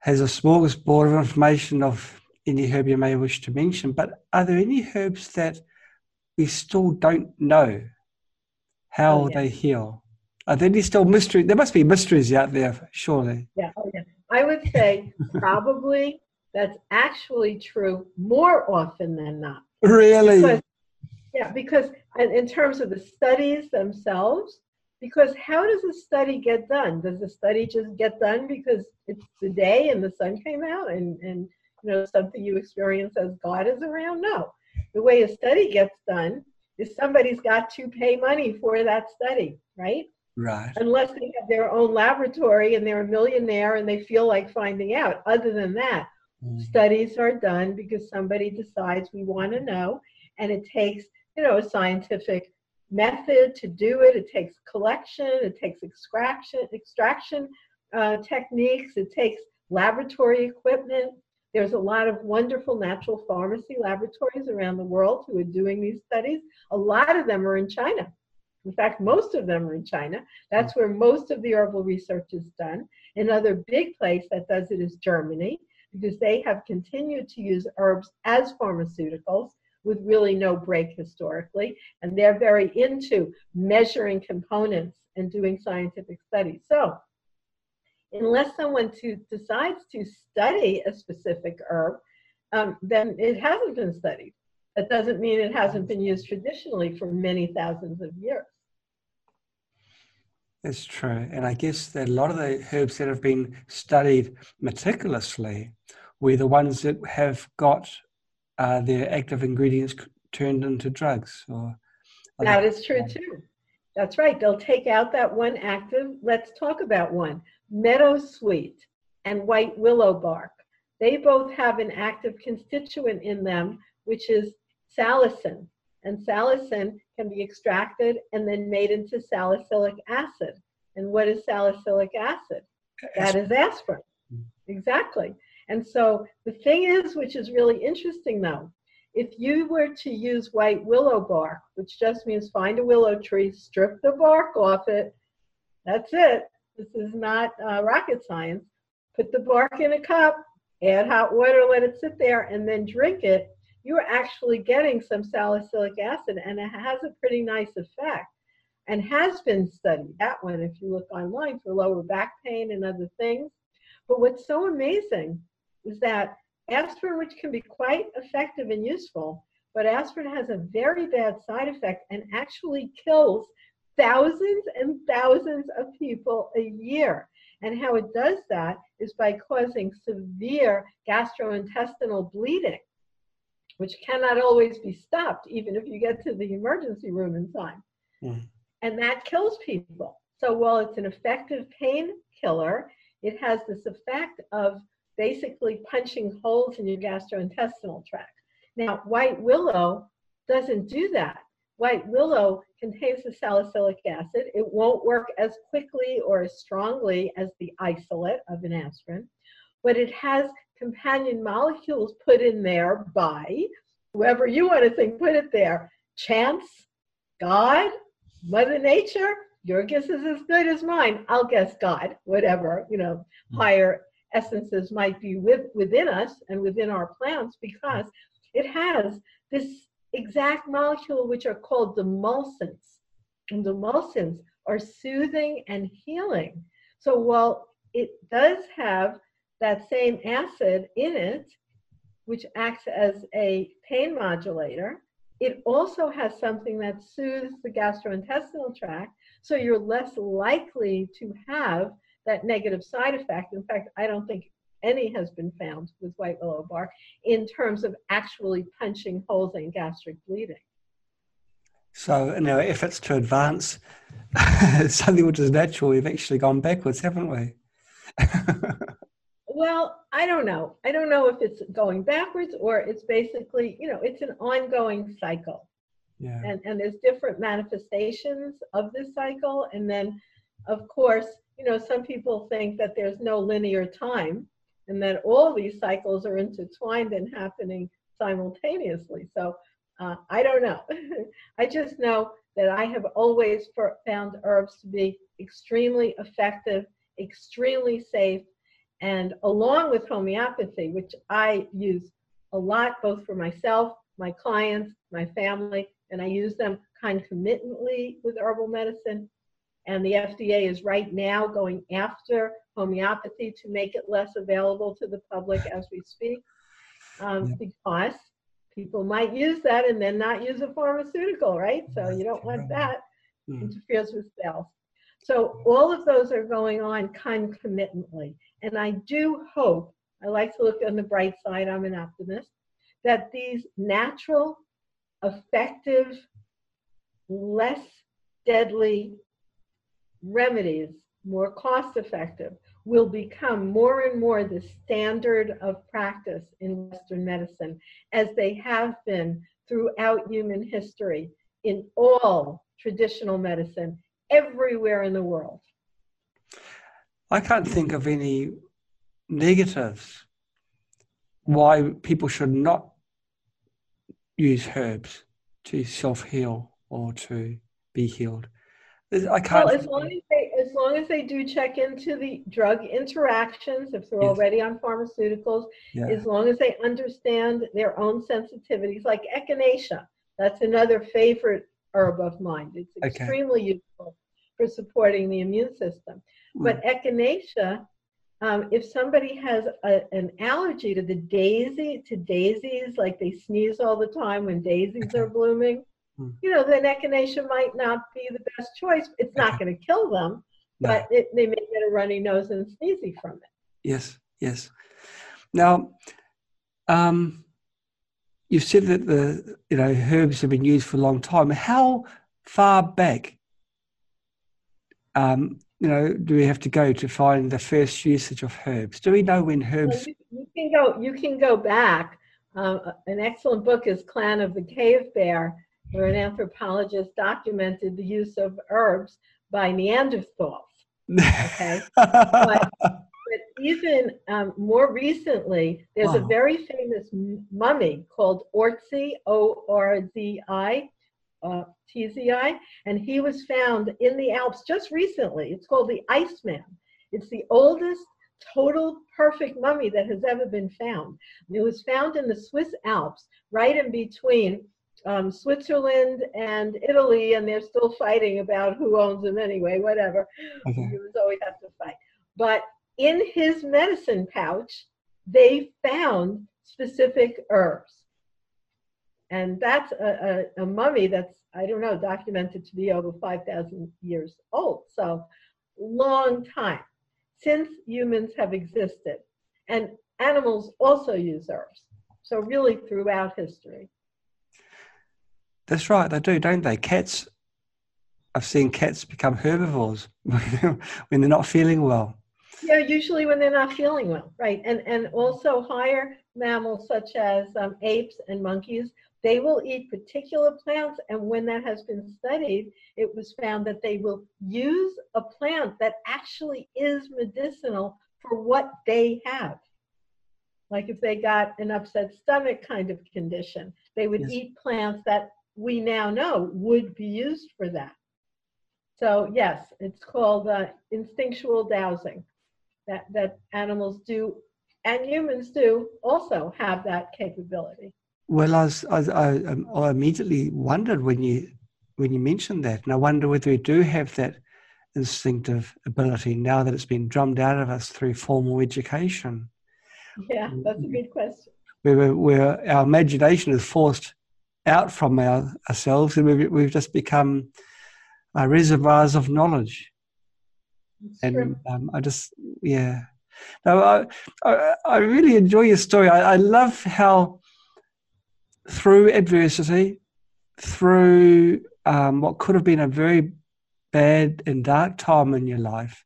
has a smorgasbord of information of any herb you may wish to mention, but are there any herbs that we still don't know how oh, yeah. they heal? Are there any still mystery? There must be mysteries out there, surely. Yeah, oh, yeah. I would say probably that's actually true more often than not. Really? Because, yeah, because in terms of the studies themselves, because how does a study get done? Does the study just get done because it's the day and the sun came out and, and you know, something you experience as God is around? No. The way a study gets done is somebody's got to pay money for that study, right? Right. Unless they have their own laboratory and they're a millionaire and they feel like finding out. Other than that, mm. studies are done because somebody decides we want to know, and it takes, you know, a scientific method to do it. It takes collection, it takes extraction, extraction uh, techniques, it takes laboratory equipment. There's a lot of wonderful natural pharmacy laboratories around the world who are doing these studies. A lot of them are in China. In fact, most of them are in China. That's where most of the herbal research is done. Another big place that does it is Germany, because they have continued to use herbs as pharmaceuticals with really no break historically. And they're very into measuring components and doing scientific studies. So, unless someone to, decides to study a specific herb, um, then it hasn't been studied. That doesn't mean it hasn't been used traditionally for many thousands of years. That's true. And I guess that a lot of the herbs that have been studied meticulously were the ones that have got uh, their active ingredients turned into drugs. Or that is true too. That's right. They'll take out that one active. Let's talk about one meadow sweet and white willow bark. They both have an active constituent in them, which is salicin and salicin can be extracted and then made into salicylic acid. And what is salicylic acid? That is aspirin. Exactly. And so the thing is, which is really interesting though, if you were to use white willow bark, which just means find a willow tree, strip the bark off it, that's it. This is not uh, rocket science. Put the bark in a cup, add hot water, let it sit there, and then drink it you're actually getting some salicylic acid and it has a pretty nice effect and has been studied that one if you look online for lower back pain and other things but what's so amazing is that aspirin which can be quite effective and useful but aspirin has a very bad side effect and actually kills thousands and thousands of people a year and how it does that is by causing severe gastrointestinal bleeding which cannot always be stopped, even if you get to the emergency room in time. Mm. And that kills people. So while it's an effective painkiller, it has this effect of basically punching holes in your gastrointestinal tract. Now, white willow doesn't do that. White willow contains the salicylic acid. It won't work as quickly or as strongly as the isolate of an aspirin, but it has companion molecules put in there by whoever you want to think put it there chance, God, Mother Nature. Your guess is as good as mine. I'll guess God, whatever, you know, mm. higher essences might be with, within us and within our plants because it has this exact molecule which are called demulcents. And demulcents are soothing and healing. So while it does have that same acid in it, which acts as a pain modulator, it also has something that soothes the gastrointestinal tract, so you're less likely to have that negative side effect. In fact, I don't think any has been found with white willow bark in terms of actually punching holes in gastric bleeding. So, in our efforts to advance something which is natural, we've actually gone backwards, haven't we? Well, I don't know. I don't know if it's going backwards or it's basically, you know, it's an ongoing cycle. Yeah. And, and there's different manifestations of this cycle. And then, of course, you know, some people think that there's no linear time and that all these cycles are intertwined and happening simultaneously. So uh, I don't know. I just know that I have always found herbs to be extremely effective, extremely safe, and along with homeopathy, which I use a lot both for myself, my clients, my family, and I use them concomitantly with herbal medicine. And the FDA is right now going after homeopathy to make it less available to the public as we speak, um, yeah. because people might use that and then not use a pharmaceutical, right? So you don't want that. Mm. Interferes with sales. So all of those are going on concomitantly. And I do hope, I like to look on the bright side, I'm an optimist, that these natural, effective, less deadly remedies, more cost effective, will become more and more the standard of practice in Western medicine, as they have been throughout human history in all traditional medicine everywhere in the world. I can't think of any negatives why people should not use herbs to self heal or to be healed. I can't. Well, as long as they as long as they do check into the drug interactions, if they're yes. already on pharmaceuticals, yeah. as long as they understand their own sensitivities, like echinacea, that's another favorite herb of mine. It's extremely okay. useful for supporting the immune system. Mm. But echinacea, um, if somebody has a, an allergy to the daisy, to daisies, like they sneeze all the time when daisies are blooming. You know, then echinacea might not be the best choice. It's not going to kill them, no. but it, they may get a runny nose and sneezy from it. Yes, yes. Now, um, you said that the you know herbs have been used for a long time. How far back, um, you know, do we have to go to find the first usage of herbs? Do we know when herbs? You, you, can go. You can go back. Uh, an excellent book is Clan of the Cave Bear, where an anthropologist documented the use of herbs by Neanderthals. Okay, but but even um, more recently, there's wow. a very famous mummy called Ötzi, O R Z I, uh, T Z I, and he was found in the Alps just recently. It's called the Iceman. It's the oldest total perfect mummy that has ever been found. It was found in the Swiss Alps, right in between um, Switzerland and Italy, and they're still fighting about who owns them anyway, whatever. You always have to fight. But in his medicine pouch, they found specific herbs. And that's a, a, a mummy that's, I don't know, documented to be over 5,000 years old. So, long time since humans have existed. And animals also use herbs. So, really, throughout history. That's right, they do, don't they? Cats, I've seen cats become herbivores when they're not feeling well. Yeah, usually when they're not feeling well, right? And and also higher mammals such as um, apes and monkeys, they will eat particular plants. And when that has been studied, it was found that they will use a plant that actually is medicinal for what they have. Like if they got an upset stomach kind of condition, they would yes. eat plants that we now know would be used for that. So yes, it's called uh, instinctual dowsing that, that animals do and humans do also have that capability. Well, I, was, I, I, um, I immediately wondered when you when you mentioned that, and I wonder whether we do have that instinctive ability now that it's been drummed out of us through formal education. Yeah, that's a good question. Where, where our imagination is forced out from our, ourselves, and we've, we've just become uh, reservoirs of knowledge and um, I just yeah. No, I, I, I really enjoy your story. I, I love how through adversity, through um, what could have been a very bad and dark time in your life,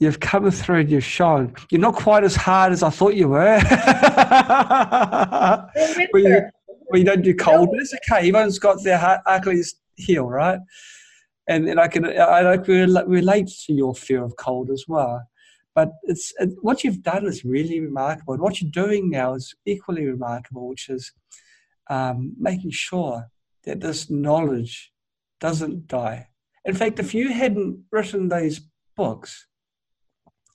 you've come through and you've shown. You're not quite as hard as I thought you were. you, well, you don't do cold, but it's okay. Everyone's got their Achilles heel, right? and, and I can I, I can relate to your fear of cold as well. But it's what you've done is really remarkable, and what you're doing now is equally remarkable, which is um, making sure that this knowledge doesn't die. In fact, if you hadn't written those books,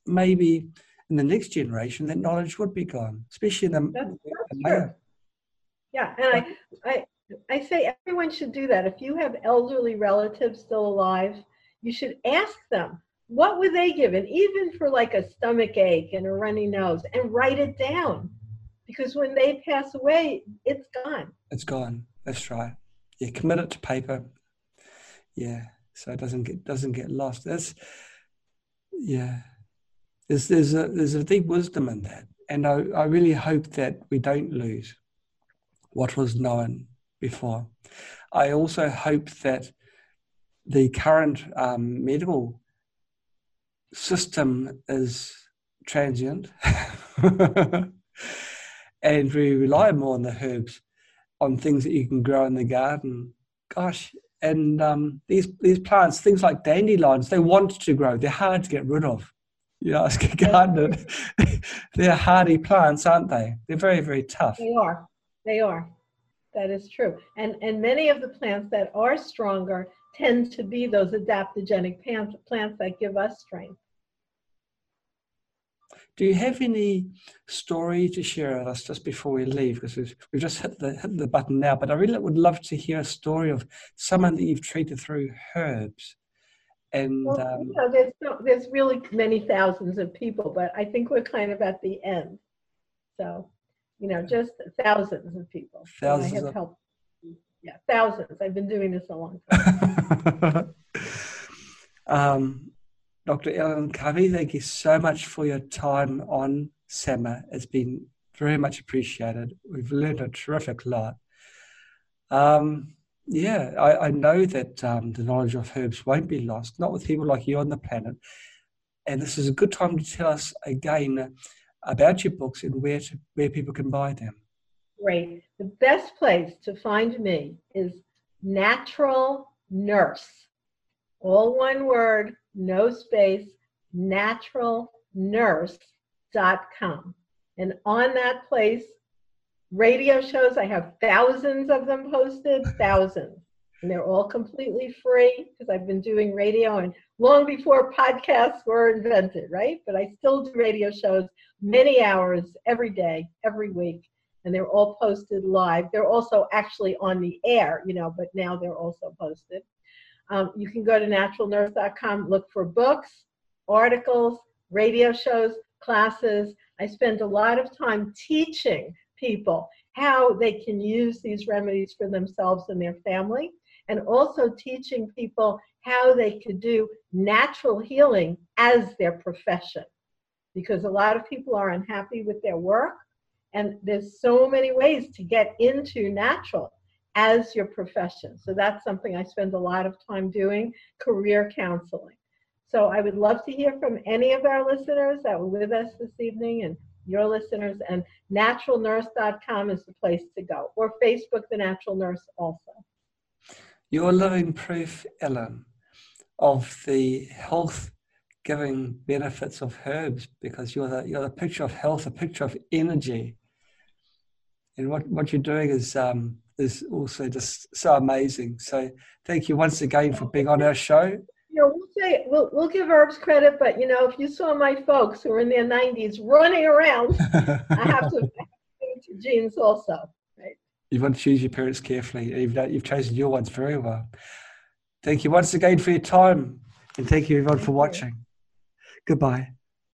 maybe in the next generation that knowledge would be gone, especially in the, that's, that's yeah, and I, I I say everyone should do that. If you have elderly relatives still alive, you should ask them what were they given, even for like a stomach ache and a runny nose, and write it down. Because when they pass away, it's gone. It's gone. That's right. Yeah, commit it to paper. Yeah, so it doesn't get doesn't get lost. That's yeah. There's there's a there's a deep wisdom in that, and I, I really hope that we don't lose what was known before. I also hope that the current um, medical system is transient, and we rely more on the herbs, on things that you can grow in the garden. Gosh, and um, these these plants, things like dandelions, they want to grow. They're hard to get rid of. You ask a gardener, they're hardy plants, aren't they? They're very very tough. They are. They are. That is true. And and many of the plants that are stronger tend to be those adaptogenic plants, plants that give us strength. Do you have any story to share with us just before we leave? Because we've, we've just hit the, hit the button now, but I really would love to hear a story of someone that you've treated through herbs. And well, um, you know, there's, no, there's really many thousands of people, but I think we're kind of at the end. So, you know, just thousands of people. Thousands I have of... helped. Yeah, thousands. I've been doing this a long time. um, Dr. Ellen Kamhi, thank you so much for your time on SEMA. It's been very much appreciated. We've learned a terrific lot. Um, yeah, I, I, know that um, the knowledge of herbs won't be lost, not with people like you on the planet. And this is a good time to tell us again about your books and where to, where people can buy them. Great. The best place to find me is Natural Nurse. All one word, no space, naturalnurse.com. And on that place, radio shows, I have thousands of them posted, thousands. And they're all completely free because I've been doing radio and long before podcasts were invented, right? But I still do radio shows many hours every day, every week. And they're all posted live. They're also actually on the air, you know, but now they're also posted. Um, you can go to naturalnurse.com, look for books, articles, radio shows, classes. I spend a lot of time teaching people how they can use these remedies for themselves and their family, and also teaching people how they could do natural healing as their profession. Because a lot of people are unhappy with their work, and there's so many ways to get into natural as your profession. So that's something I spend a lot of time doing career counseling. So I would love to hear from any of our listeners that were with us this evening and your listeners, and naturalnurse.com is the place to go, or Facebook, The Natural Nurse, also. You're living proof, Ellen, of the health giving benefits of herbs because you're the, you're the picture of health, a picture of energy. And what, what you're doing is um, is also just so amazing. So thank you once again for being on our show. You know, we'll say we'll, we'll give herbs credit, but you know, if you saw my folks who are in their 90s running around, I have to to genes also. Right. You want to choose your parents carefully. You've, you've chosen your ones very well. Thank you once again for your time, and thank you everyone for watching. Goodbye.